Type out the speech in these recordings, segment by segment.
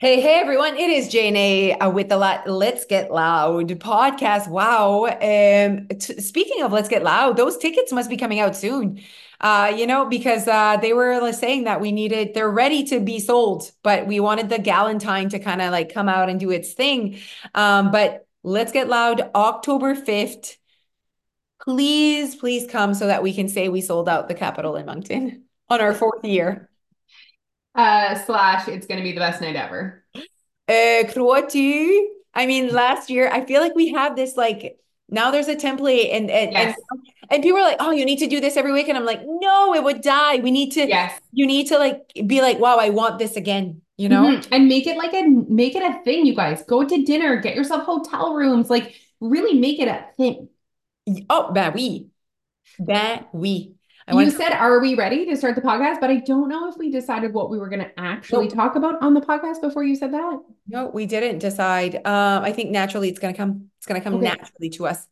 Hey, hey, everyone. It is JNA uh, with the Let's Get Loud podcast. Wow. Um, t- speaking of Let's Get Loud, those tickets must be coming out soon. Uh, you know, because uh, they were saying that we needed, they're ready to be sold, but we wanted the Galentine to kind of like come out and do its thing. Um, but Let's Get Loud, October 5th. Please, please come so that we can say we sold out the Capitol in Moncton on our fourth year. Uh, slash, it's going to be the best night ever. Uh? I mean, last year, I feel like we have this like now there's a template and and, Yes. and and people are like, oh, you need to do this every week. And I'm like, no, it would die. We need to, Yes. you need to like be like, wow, I want this again, you know? Mhm. And make it like a make it a thing, you guys. Go to dinner, get yourself hotel rooms, like really make it a thing. Oh, ben oui. Ben oui. I You said, are we ready to start the podcast? But I don't know if we decided what we were going to actually Nope. talk about on the podcast before you said that. No, we didn't decide. Um, I think naturally it's gonna come. It's gonna come Okay. naturally to us.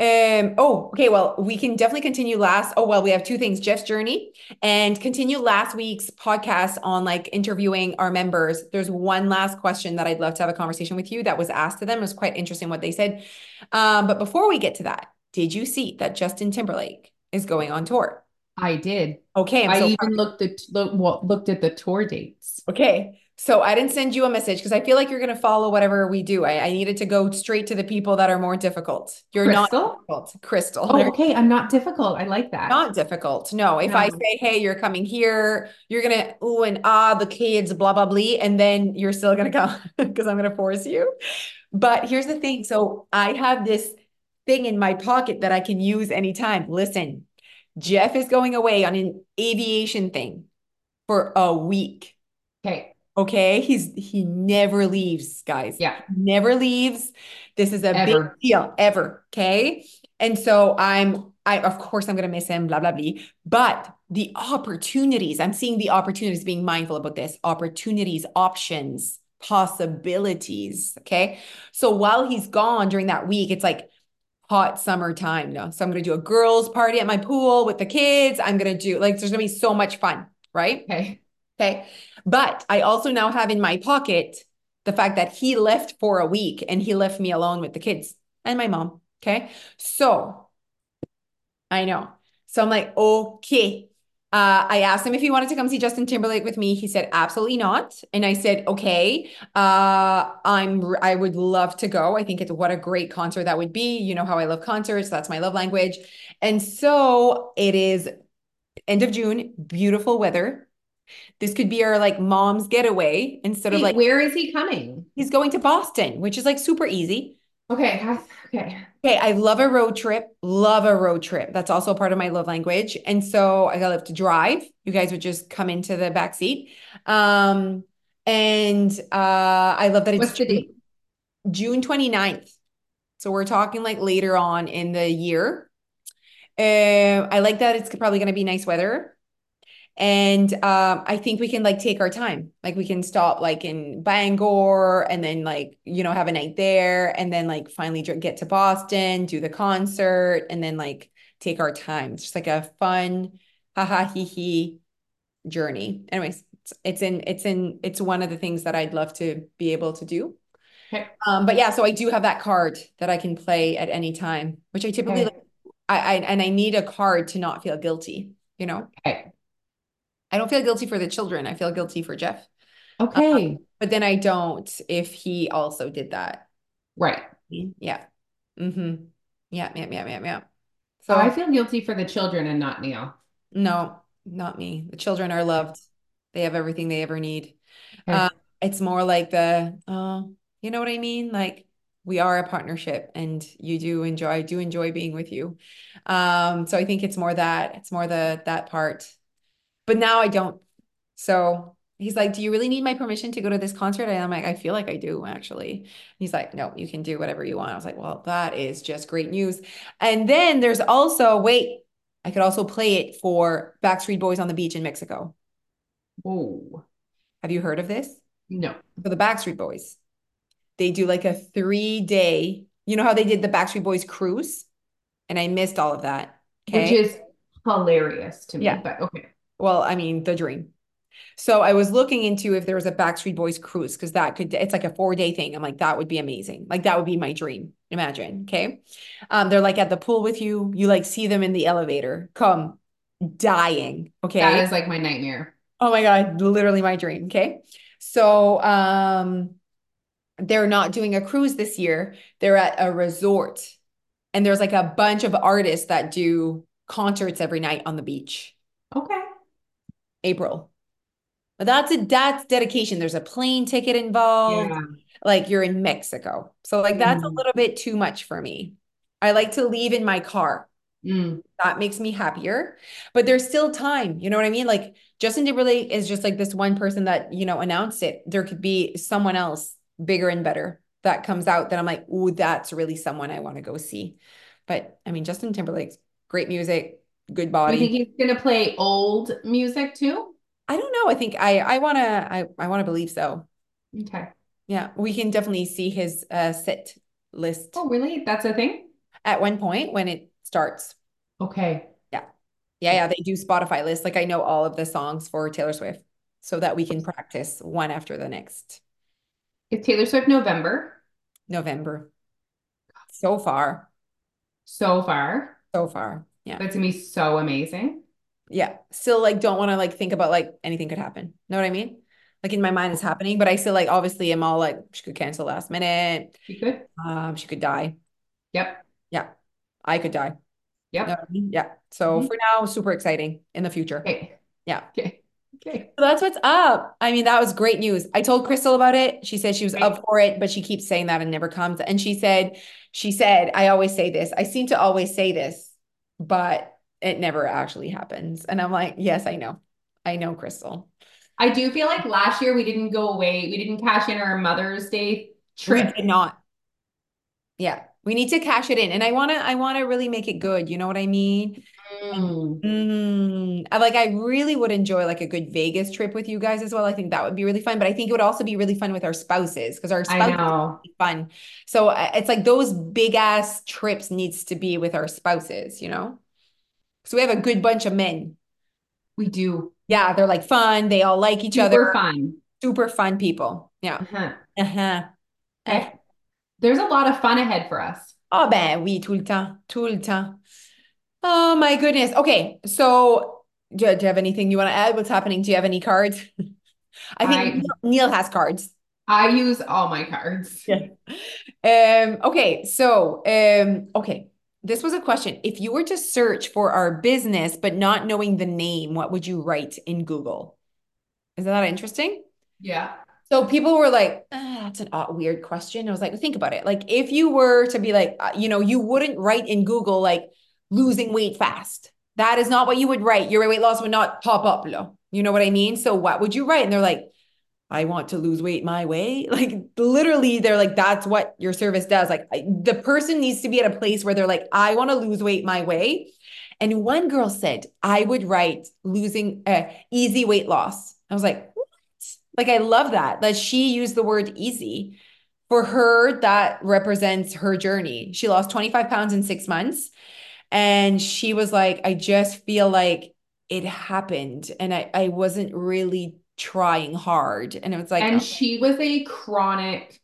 Um, oh, okay. Well, we can definitely continue last. Oh, well, we have two things, Jeff's journey and continue last week's podcast on like interviewing our members. There's one last question that I'd love to have a conversation with you that was asked to them. It was quite interesting what they said. Um, but before we get to that, did you see that Justin Timberlake is going on tour? I did. Okay, I so even looked at look, what looked at the tour dates. Okay. So I didn't send you a message because I feel like you're going to follow whatever we do. I, I needed to go straight to the people that are more difficult. You're not difficult, Crystal. Oh, okay. I'm not difficult. I like that. not difficult. No, if I say, hey, you're coming here, you're going to, ooh, and ah, the kids, blah, blah, blah. And then you're still going to come because I'm going to force you. But here's the thing. So I have this thing in my pocket that I can use anytime. Listen, Jeff is going away on an aviation thing for a week. Okay. Okay, he's he never leaves, guys. Yeah. Never leaves. This is a big deal, ever. Okay. And so I'm I of course I'm gonna miss him, blah blah blah. But the opportunities, I'm seeing the opportunities, being mindful about this, opportunities, options, possibilities. Okay. So while he's gone during that week, it's like hot summer summertime. No, so I'm gonna do a girls' party at my pool with the kids. I'm gonna do like there's gonna be so much fun, right? Okay. Okay. But I also now have in my pocket the fact that he left for a week and he left me alone with the kids and my mom. Okay. So I know. So I'm like, okay. Uh, I asked him if he wanted to come see Justin Timberlake with me. He said absolutely not. And I said, okay. Uh, I'm I would love to go. I think it's what a great concert that would be. You know how I love concerts. That's my love language. And so it is end of June, beautiful weather. This could be our like mom's getaway instead of like where is he coming? he's going to Boston, which is like super easy. Okay. Okay. Okay, I love a road trip. Love a road trip. That's also part of my love language. And so I love to drive. You guys would just come into the back seat. Um, and uh, I love that it's What's the date? June 29th. So we're talking like later on in the year. Uh, I like that it's probably going to be nice weather. And um, I think we can like take our time. Like we can stop like in Bangor and then like, you know, have a night there and then like finally get to Boston, do the concert and then like take our time. It's just like a fun, haha, hee hee journey. Anyways, it's, it's in, it's in, it's one of the things that I'd love to be able to do. Okay. Um, but yeah, so I do have that card that I can play at any time, which I typically Okay. like, I, I and I need a card to not feel guilty, you know? Okay. I don't feel guilty for the children. I feel guilty for Jeff. Okay. But then I don't if he also did that. Right. Yeah. Mm-hmm. Yeah, yeah, yeah, yeah, yeah. So So I feel guilty for the children and not Neil. no, not me. The children are loved. They have everything they ever need. Okay. Uh, it's more like the, uh, you know what I mean? Like we are a partnership and you do enjoy, I do enjoy being with you. Um, so I think it's more that, it's more the that part. But now I don't. So he's like, Do you really need my permission to go to this concert? And I'm like, I feel like I do actually. He's like, No, you can do whatever you want. I was like, Well, that is just great news. And then there's also, wait, I could also play it for Backstreet Boys on the beach in Mexico. Oh, Have you heard of this? no. For the Backstreet Boys, they do like a three day, you know how they did the Backstreet Boys cruise? And I missed all of that. Which Okay. is hilarious to me, Yeah. but okay. Well, I mean, the dream. So I was looking into if there was a Backstreet Boys cruise because that could it's like a four day thing. I'm like, that would be amazing. Like that would be my dream. Imagine. Okay. Um, they're like at the pool with you. You like see them in the elevator. Come dying. Okay. That is like my nightmare. Oh my God, literally my dream. Okay. So um they're not doing a cruise this year. They're at a resort. And there's like a bunch of artists that do concerts every night on the beach. Okay. April. But that's a that's dedication. There's a plane ticket involved. Yeah. Like you're in Mexico. So like that's a Mm. little bit too much for me. I like to leave in my car. Mm. That makes me happier. But there's still time. You know what I mean? Like Justin Timberlake is just like this one person that, you know, announced it. There could be someone else bigger and better that comes out that I'm like, oh, that's really someone I want to go see. But I mean, Justin Timberlake's great music, good body. you think he's gonna play old music too? I don't know. I think I I want to I I want to believe so. Okay. Yeah, we can definitely see his uh set list Oh, really? That's a thing? at one point when it starts. Okay. Yeah. Yeah, yeah, they do Spotify lists. Like I know all of the songs for Taylor Swift so that we can practice one after the next. It's Taylor Swift November November. So far. so far. So far. Yeah. That's gonna be so amazing. Yeah. Still like don't want to like think about like anything could happen. Know what I mean? Like in my mind it's happening, but I still like obviously am all like she could cancel last minute. She could? Um, she could die. Yep. Yeah. I could die. Yep. Know I mean? Yeah. So Mhm. for now, super exciting in the future. Okay. Yeah. Okay. Okay. So that's what's up. I mean, that was great news. I told Crystal about it. She said she was Right. up for it, but she keeps saying that and never comes. And she said, she said, I always say this. I seem to always say this, but it never actually happens. And I'm like, yes, I know. I know, Crystal. I do feel like last year we didn't go away. We didn't cash in our Mother's Day We trip. did not. Yeah. We need to cash it in. And I want to, I want to really make it good. You know what I mean? Mm. Mm, I like I really would enjoy like a good Vegas trip with you guys as well. I think that would be really fun, but I think it would also be really fun with our spouses because our spouses be fun. So uh, it's like those big ass trips needs to be with our spouses, you know? So we have a good bunch of men. We do. Yeah, they're like fun. They all like each other. Super other. fun. Super fun people. Yeah. Uh-huh. Uh-huh. Okay. There's a lot of fun ahead for us. Oh ben oui, tout le temps, tout le temps. Oh my goodness. Okay, so do, do you have anything you want to add? What's happening? Do you have any cards? I think I- Neil, has cards. I use all my cards. Yeah. Um, okay, so um, okay. This was a question. If you were to search for our business but not knowing the name, what would you write in Google? Isn't that interesting? Yeah. So people were like, ah, that's an odd, weird question. I was like, think about it. Like, if you were to be like, uh, you know, you wouldn't write in Google like losing weight fast. That is not what you would write. Your weight loss would not pop up. Lo. You know what I mean? So what would you write? And they're like, I want to lose weight my way. Like literally, they're like, that's what your service does. Like I, the person needs to be at a place where they're like, I want to lose weight my way. And one girl said, I would write losing uh, easy weight loss. I was like, what? Like, I love that, that she used the word easy. For her, that represents her journey. She lost 25 pounds in six months. And she was like, I just feel like it happened. And I, I wasn't really trying hard. And it was like, And oh, she was a chronic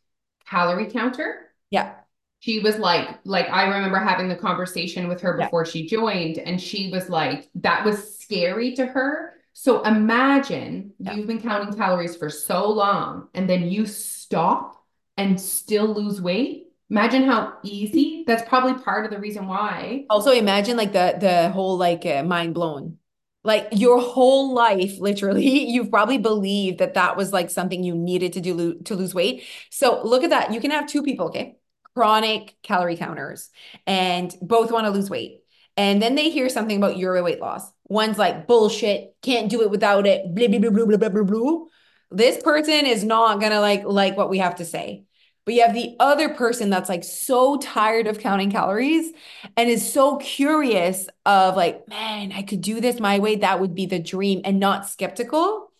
calorie counter. yeah, She was like, like I remember having the conversation with her Yeah. before she joined, and she was like, that was scary to her. So imagine Yeah. you've been counting calories for so long, and then you stop and still lose weight. Imagine how easy. That's probably part of the reason why. Also, imagine like the the whole like uh, mind blown. Like your whole life, literally, you've probably believed that that was like something you needed to do lo- to lose weight. So look at that. You can have two people, okay? Chronic calorie counters, and both want to lose weight. And then they hear something about your weight loss. One's like bullshit, can't do it without it. Blah blah blah blah blah blah blah. This person is not gonna like like what we have to say. But you have the other person that's like so tired of counting calories and is so curious of like, man, I could do this my way. That would be the dream and not skeptical.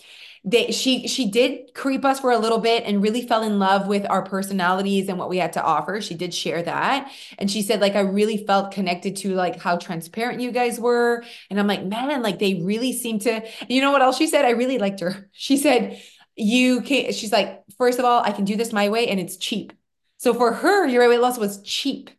they she she did creep us for a little bit and really fell in love with our personalities and what we had to offer. She did share that. And she said, like, I really felt connected to like how transparent you guys were. And I'm like, man, like they really seem to, you know what else she said? I really liked her. She said, you can't, she's like, first of all, I can do this my way and it's cheap. So for her, your weight loss was cheap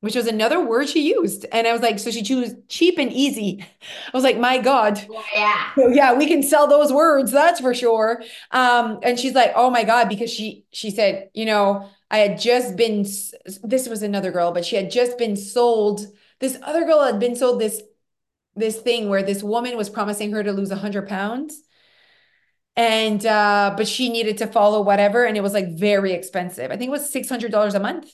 which was another word she used. And I was like, so she chose cheap and easy. I was like, my God. Yeah. So yeah, we can sell those words, that's for sure. Um, and she's like, oh my God, because she she said, you know, I had just been this was another girl, but she had just been sold. This other girl had been sold this this thing where this woman was promising her to lose 100 pounds and uh but she needed to follow whatever and it was like very expensive i think it was $600 a month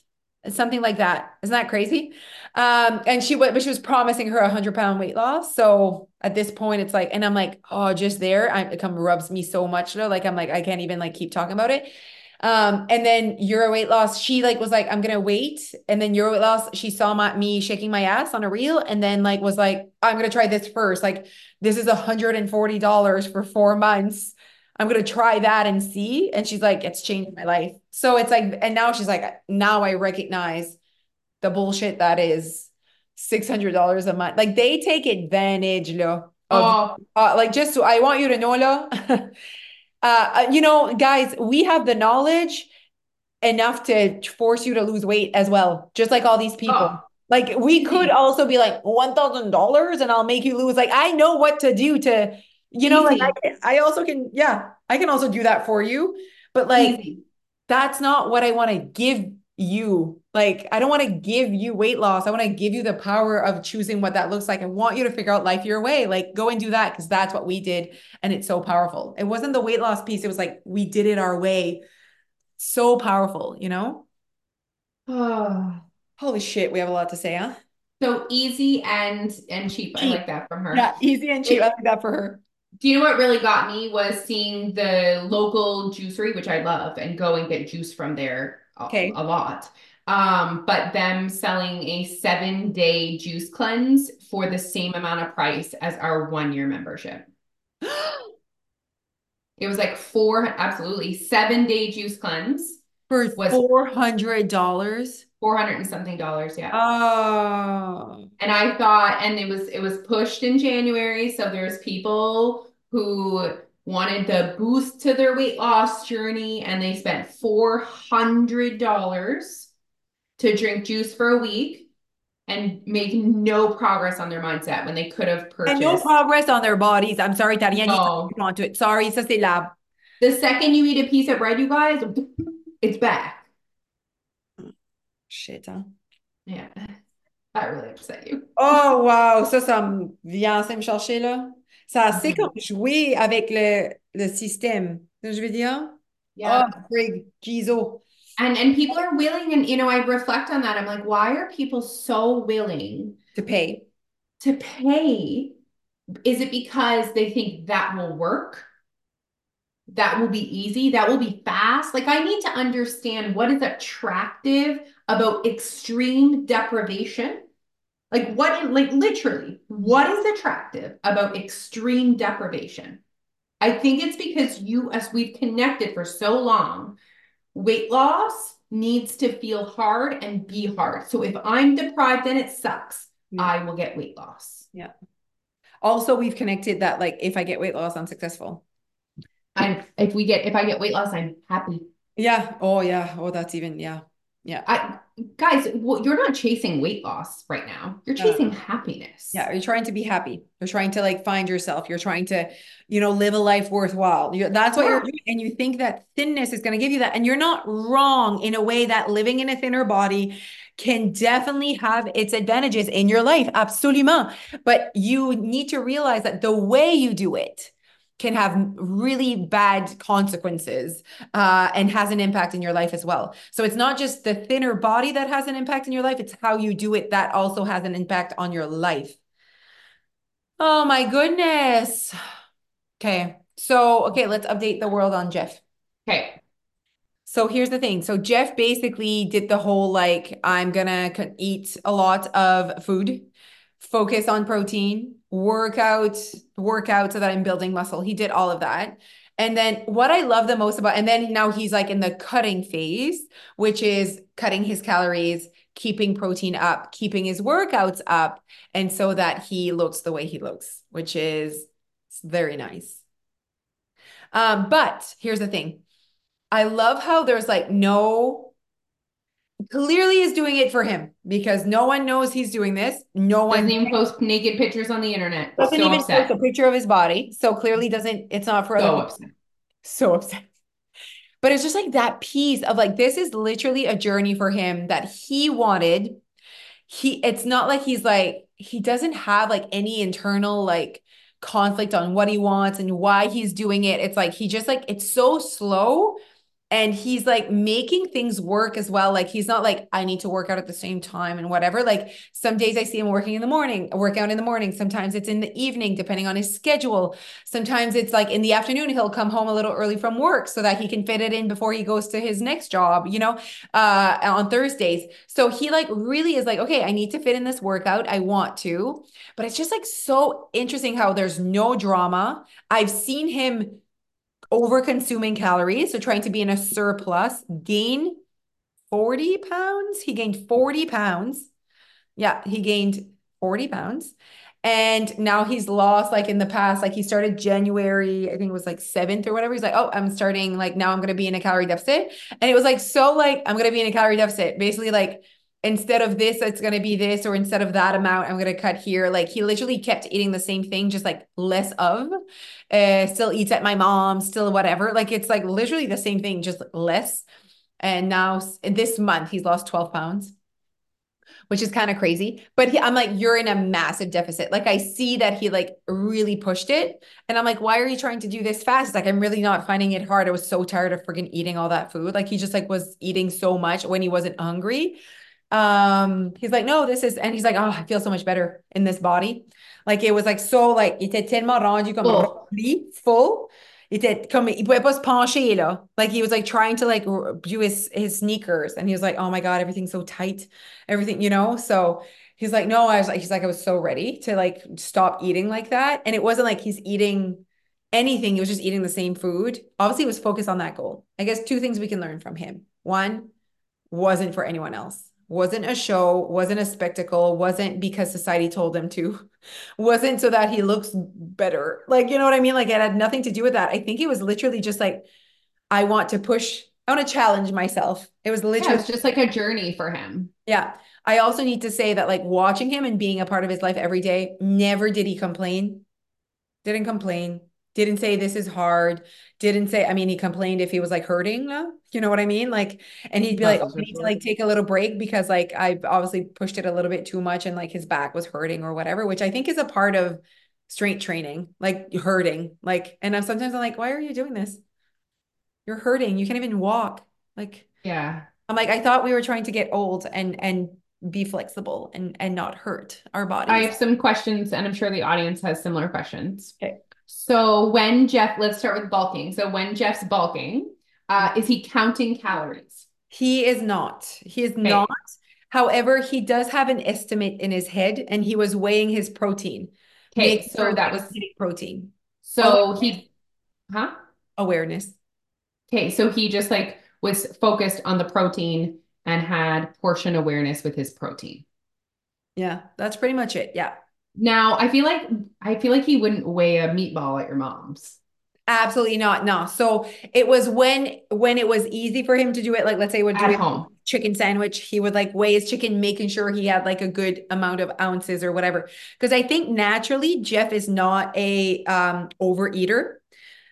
something like that. Isn't that crazy? Um, and she but she was promising her a hundred pound weight loss. So at this point, it's like, and I'm like, oh, just there, I, it come rubs me so much though. Like I'm like, I can't even like keep talking about it. Um, and then Euro weight loss, she like was like, I'm gonna wait. And then Euro weight loss, she saw my me shaking my ass on a reel, and then like was like, I'm gonna try this first. Like this is $140 for four months. I'm gonna try that and see. And she's like, it's changed my life. So it's like, and now she's like, now I recognize the bullshit that is six hundred dollars a month. Like they take advantage, lo. Of, oh. uh, like just so I want you to know, lo. uh, you know, guys, we have the knowledge enough to force you to lose weight as well, just like all these people. Oh. Like we could also be like one thousand dollars, and I'll make you lose. Like I know what to do to you know, Easy. like I, I, also can, yeah, I can also do that for you. But like, Easy. that's not what I want to give you. Like, I don't want to give you weight loss. I want to give you the power of choosing what that looks like. I want you to figure out life your way. Like, go and do that because that's what we did. And it's so powerful. It wasn't the weight loss piece. It was like, we did it our way. So powerful, you know? Oh, holy shit. We have a lot to say, huh? So easy and and cheap. cheap. I like that from her. Yeah, easy and cheap. It, I like that for her do you know what really got me was seeing the local juicery, which I love, and go and get juice from there okay. a, a lot. Um, but them selling a seven day juice cleanse for the same amount of price as our one year membership. it was like four, absolutely seven day juice cleanse for was four hundred dollars. 400 and something dollars yeah oh and i thought and it was it was pushed in january so there's people who wanted the boost to their weight loss journey and they spent $400 to drink juice for a week and make no progress on their mindset when they could have purchased. And no progress on their bodies. I'm sorry, Tarian, no. you onto it. Sorry, ça c'est lab. The second you eat a piece of bread, you guys, it's back. Shit, huh? Yeah. That really upset you. Oh, wow. Ça, ça vient me chercher, là. Assez ah. comme joué avec le, le système. Je veux dire? Yeah. Ah, oh, frig, Gizo. And and people are willing, and you know, I reflect on that. I'm like, why are people so willing to pay? To pay? Is it because they think that will work? That will be easy, that will be fast. Like, I need to understand what is attractive about extreme deprivation like what like literally, what is attractive about extreme deprivation? I think it's because you as we've connected for so long, weight loss needs to feel hard and be hard. So if I'm deprived and it sucks, yeah. I will get weight loss. Yeah. Also, we've connected that like if I get weight loss, I'm successful. I'm if we get if I get weight loss, I'm happy. Yeah. Oh yeah. Oh, that's even yeah. Yeah. I, guys, well, you're not chasing weight loss right now. You're chasing happiness. Yeah. You're trying to be happy. You're trying to like find yourself. You're trying to, you know, live a life worthwhile. You're, that's what yeah. you're doing. And you think that thinness is going to give you that. And you're not wrong in a way that living in a thinner body can definitely have its advantages in your life. Absolutely. But you need to realize that the way you do it, can have really bad consequences uh, and has an impact in your life as well. So it's not just the thinner body that has an impact in your life, it's how you do it that also has an impact on your life. Oh my goodness. Okay. So, okay, let's update the world on Jeff. Okay. So here's the thing. So Jeff basically did the whole like, I'm going to eat a lot of food, focus on protein, workout, workout so that I'm building muscle. He did all of that. And then what I love the most about, and then now he's like in the cutting phase, which is cutting his calories, keeping protein up, keeping his workouts up, and so that he looks the way he looks, which is very nice. Um, but here's the thing. I love how there's like no clearly is doing it for him because no one knows he's doing this. No one doesn't even post naked pictures on the internet. doesn't so even upset. post a picture of his body. So clearly doesn't it's not for So other upset. so upset. But it's just like that piece of like this is literally a journey for him that he wanted. He it's not like he's like he doesn't have like any internal like conflict on what he wants and why he's doing it. It's like he just like it's so slow and he's like making things work as well like he's not like i need to work out at the same time and whatever like some days i see him working in the morning work out in the morning sometimes it's in the evening depending on his schedule sometimes it's like in the afternoon he'll come home a little early from work so that he can fit it in before he goes to his next job you know uh on thursdays. So he like really is like okay i need to fit in this workout i want to but it's just like so interesting how there's no drama. I've seen him over consuming calories, so trying to be in a surplus, gain 40 pounds. He gained 40 pounds. Yeah, he gained 40 pounds. And now he's lost, like in the past, like he started January, I think it was like 7th or whatever. He's like, oh, I'm starting, like now I'm to be in a calorie deficit. And it was like, so like, I'm to be in a calorie deficit. Basically, like, instead of this, it's going to be this, or instead of that amount, I'm going to cut here. Like he literally kept eating the same thing, just like less of. Uh, still eats at my mom, still whatever. Like it's like literally the same thing, just less. And now this month he's lost 12 pounds, which is kind of crazy. But he, I'm like, you're in a massive deficit. Like I see that he like really pushed it. And I'm like, why are you trying to do this fast? like, I'm really not finding it hard. I was so tired of freaking eating all that food. Like he just like was eating so much when he wasn't hungry um he's like no this is and he's like oh I feel so much better in this body. Like it was like so like il était tellement rendu comme Full. rempli, full. Il était comme il pouvait pas se pencher là like he was like trying to like do his his sneakers and he was like oh my god everything's so tight everything you know? So he's like no I was like he's like I was so ready to like stop eating like that and it wasn't like he's eating anything he was just eating the same food. Obviously he was focused on that goal. I guess two things we can learn from him. One wasn't for anyone else wasn't a show, wasn't a spectacle, wasn't because society told him to, wasn't so that he looks better. Like, you know what I mean? Like, it had nothing to do with that. I think it was literally just like, I want to push, I want to challenge myself. It was Yeah, literally, it's just like a journey for him. yeah. I also need to say that, like, watching him and being a part of his life every day, never did he complain. Didn't complain. Didn't say this is hard. Didn't say, I mean, he complained if he was like hurting, you know what I mean? Like, and he'd be like, "Oh, I need to like take a little break because like I obviously pushed it a little bit too much and like his back was hurting or whatever, which I think is a part of strength training, like hurting. Like, and I'm sometimes I'm like, why are you doing this? You're hurting. You can't even walk. Like, Yeah. I'm like, I thought we were trying to get old and and be flexible and and not hurt our bodies. I have some questions, and I'm sure the audience has similar questions. Okay. So when Jeff, let's start with bulking. So when Jeff's bulking, uh, is he counting calories? He is not. He is not. However, he does have an estimate in his head and he was weighing his protein. Okay, Make so sure that was protein so he, huh? awareness. Okay, so he just like was focused on the protein and had portion awareness with his protein. Yeah, that's pretty much it. Yeah. Now, I feel like I feel like he wouldn't weigh a meatball at your mom's. Absolutely not. No. So it was when when it was easy for him to do it, like let's say we're At doing home. chicken sandwich, he would like weigh his chicken, making sure he had like a good amount of ounces or whatever. Because I think naturally Jeff is not a um overeater.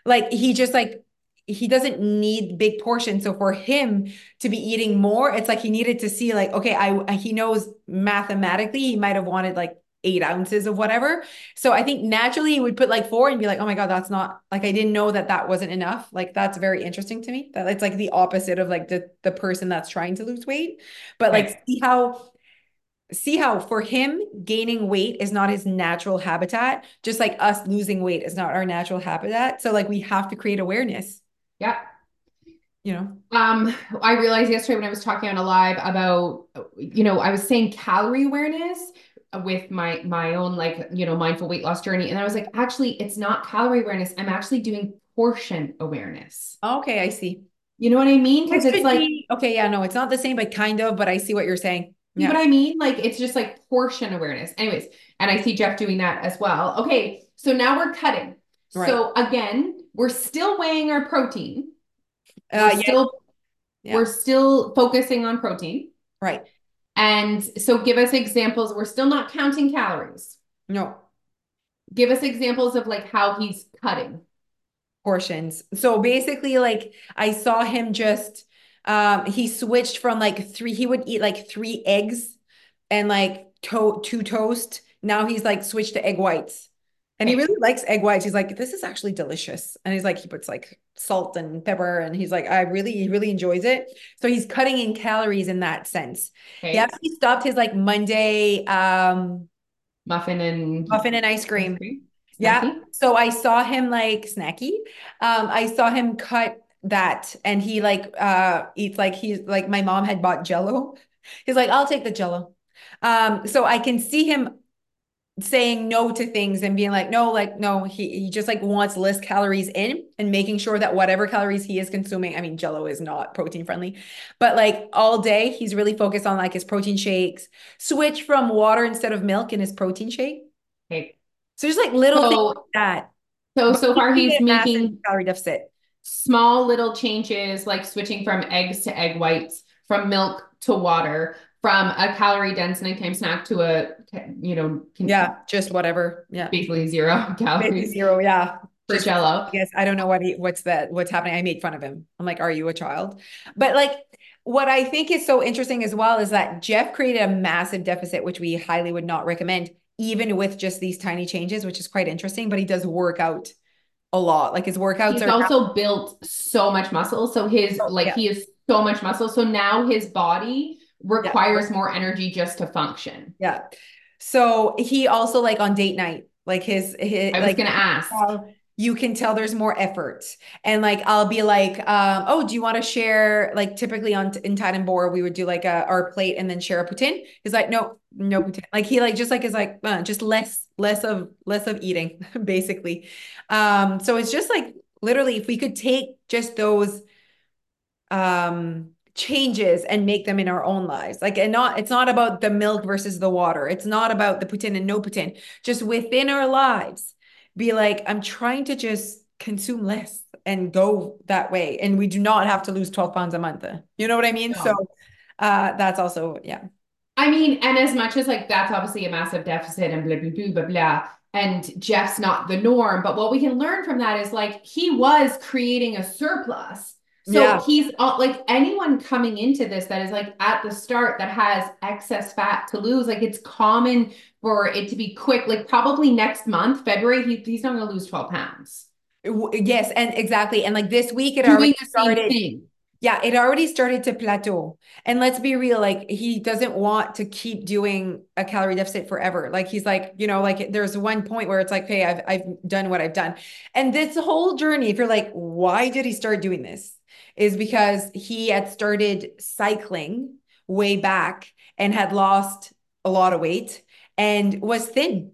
Like he just like he doesn't need big portions. So for him to be eating more, it's like he needed to see like, okay, I he knows mathematically he might have wanted like eight ounces of whatever. So I think naturally he would put like four and be like, oh my God, that's not like, I didn't know that that wasn't enough. Like, that's very interesting to me. That it's like the opposite of like the, the person that's trying to lose weight. But like, Right. see how, see how for him, gaining weight is not his natural habitat, just like us losing weight is not our natural habitat. So like, we have to create awareness, Yeah. you know? Um, I realized yesterday when I was talking on a live about, you know, I was saying calorie awareness with my my own like, you know, mindful weight loss journey. And I was like, actually, it's not calorie awareness. I'm actually doing portion awareness. Okay, I see. You know what I mean? Because it's like, be- okay, yeah, no, it's not the same, but kind of, but I see what you're saying. you know Yeah. what I mean? Like it's just like portion awareness. Anyways, and I see Jeff doing that as well. Okay, so now we're cutting. So again, we're still weighing our protein. We're Uh, yeah, still Yeah. we're still focusing on protein. right. And so give us examples. We're still not counting calories. No. Give us examples of like how he's cutting. portions. So basically, like I saw him just um he switched from like three, he would eat like three eggs and like to two toast. Now he's like switched to egg whites. And he really likes egg whites. He's like, this is actually delicious. And he's like, he puts like salt and pepper, and he's like, I really, he really enjoys it. So he's cutting in calories in that sense. Okay. He actually stopped his like Monday um Muffin and muffin and ice cream. Snacky? Yeah. So I saw him like snacky. Um, I saw him cut that and he like uh eats like he's like my mom had bought jello. He's like, I'll take the jello. Um, so I can see him saying no to things and being like, no, like, no, he, he just like wants less calories in and making sure that whatever calories he is consuming, I mean, jello is not protein friendly, but like all day, he's really focused on like his protein shakes, switch from water instead of milk in his protein shake. Okay. So just like little things like that. so so far he's did a massive making calorie deficit. small little changes like switching from eggs to egg whites, from milk to water, from a calorie dense nighttime snack to a you know can- Yeah, just whatever. Yeah. basically zero Maybe calories zero. Yeah. for Just- jello. yes I don't know what he, what's that, what's happening. I made fun of him. I'm like, are you a child? But like, what I think is so interesting as well is that Jeff created a massive deficit, which we highly would not recommend, even with just these tiny changes, which is quite interesting. But he does work out a lot. Like his workouts He's are also built so much muscle. So his Oh, like yeah. he has so much muscle. So now his body requires more energy just to function. yeah. So he also like on date night, like his, his I was like gonna ask. you can tell there's more effort. And like I'll be like, um, oh, do you want to share like typically on in Tadambor, we would do like a our plate and then share a poutine. He's like, no, no poutine. Like he like just like is like uh, just less, less of less of eating, basically. Um, so it's just like literally if we could take just those um changes and make them in our own lives. Like and not it's not about the milk versus the water. It's not about the poutine and no poutine. Just within our lives be like, I'm trying to just consume less and go that way. And we do not have to lose 12 pounds a month. You know what I mean? No. So uh that's also, yeah. I mean, and as much as like that's obviously a massive deficit and blah blah blah blah blah, and Jeff's not the norm, but what we can learn from that is like he was creating a surplus. So Yeah. he's uh, like anyone coming into this that is like at the start that has excess fat to lose, like it's common for it to be quick. Like probably next month, February, he, he's not going to lose 12 pounds. Yes, and exactly. And like this week it Doing already started. Yeah, it already started to plateau. And let's be real, like he doesn't want to keep doing a calorie deficit forever. Like he's like, you know, like there's one point where it's like, hey, I've I've done what I've done. And this whole journey, if you're like, why did he start doing this? Is because he had started cycling way back and had lost a lot of weight and was thin.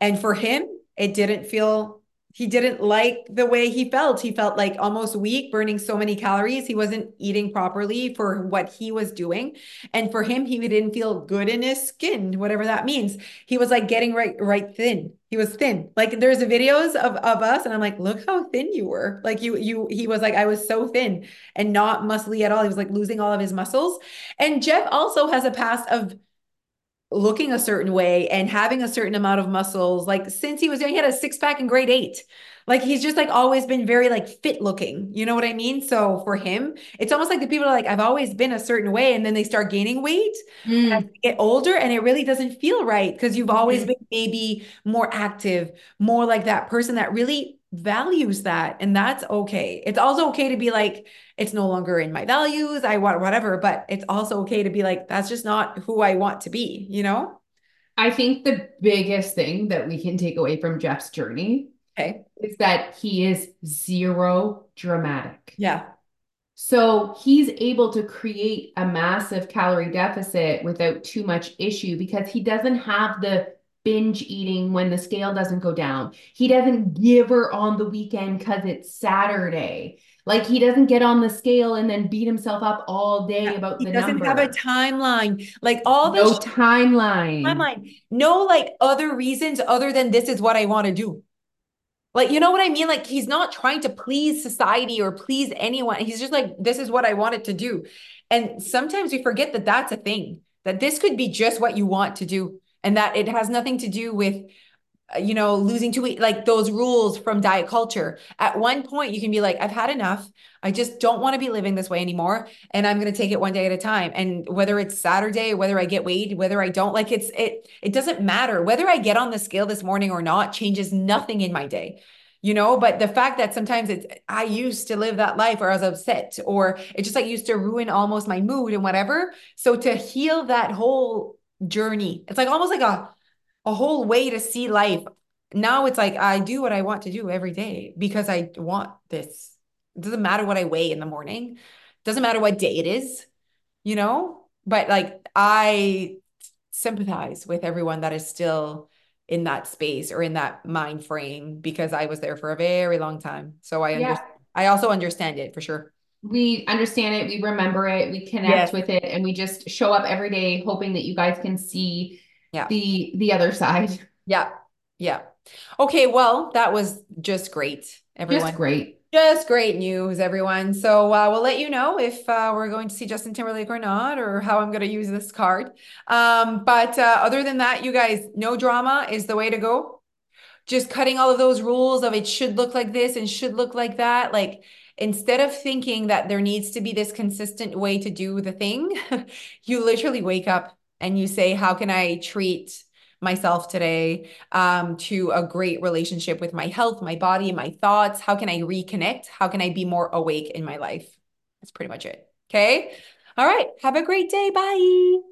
And for him, it didn't feel he didn't like the way he felt. He felt like almost weak, burning so many calories. He wasn't eating properly for what he was doing. And for him, he didn't feel good in his skin, whatever that means. He was like getting right, right thin. He was thin. Like there's videos of, of us, and I'm like, look how thin you were. Like you, you, he was like, I was so thin and not muscly at all. He was like losing all of his muscles. And Jeff also has a past of looking a certain way and having a certain amount of muscles. Like since he was young, he had a six pack in grade eight. Like he's just like always been very like fit looking. You know what I mean? So for him, it's almost like the people are like, I've always been a certain way. And then they start gaining weight Mm. as they get older and it really doesn't feel right because you've always Mhm. been maybe more active, more like that person that really values that. And that's okay. It's also okay to be like, it's no longer in my values. I want whatever, but it's also okay to be like, that's just not who I want to be, you know? I think the biggest thing that we can take away from Jeff's journey Okay. is that he is zero dramatic. Yeah. So he's able to create a massive calorie deficit without too much issue because he doesn't have the binge eating when the scale doesn't go down. He doesn't give her on the weekend because it's Saturday. Like he doesn't get on the scale and then beat himself up all day about He the doesn't number. have a timeline. Like all no this timeline. timeline. No like other reasons other than this is what I want to do. Like, you know what I mean? Like, he's not trying to please society or please anyone. He's just like, this is what I wanted to do. And sometimes we forget that that's a thing, that this could be just what you want to do, and that it has nothing to do with, uh, you know, losing to like those rules from diet culture. At one point, you can be like, I've had enough. I just don't want to be living this way anymore. And I'm going to take it one day at a time. And whether it's Saturday, whether I get weighed, whether I don't, like it's, it, it doesn't matter. Whether I get on the scale this morning or not changes nothing in my day you know but the fact that sometimes it's i used to live that life or i was upset or it just like used to ruin almost my mood and whatever so to heal that whole journey it's like almost like a a whole way to see life now it's like i do what i want to do every day because i want this it doesn't matter what i weigh in the morning it doesn't matter what day it is you know but like i sympathize with everyone that is still in that space or in that mind frame because I was there for a very long time. So I Yeah. understand. I also understand it for sure. We understand it, we remember it, we connect Yes. with it, and we just show up every day hoping that you guys can see Yeah. the the other side. Yeah. Yeah. Okay. Well, that was just great, everyone. Just great. Just great news, everyone. So uh, we'll let you know if uh, we're going to see Justin Timberlake or not, or how I'm going to use this card. Um, but uh, other than that, you guys, no drama is the way to go. Just cutting all of those rules of it should look like this and should look like that. Like instead of thinking that there needs to be this consistent way to do the thing, you literally wake up and you say, How can I treat myself today um, to a great relationship with my health, my body, my thoughts? How can I reconnect? How can I be more awake in my life? That's pretty much it. Okay. All right. Have a great day. Bye.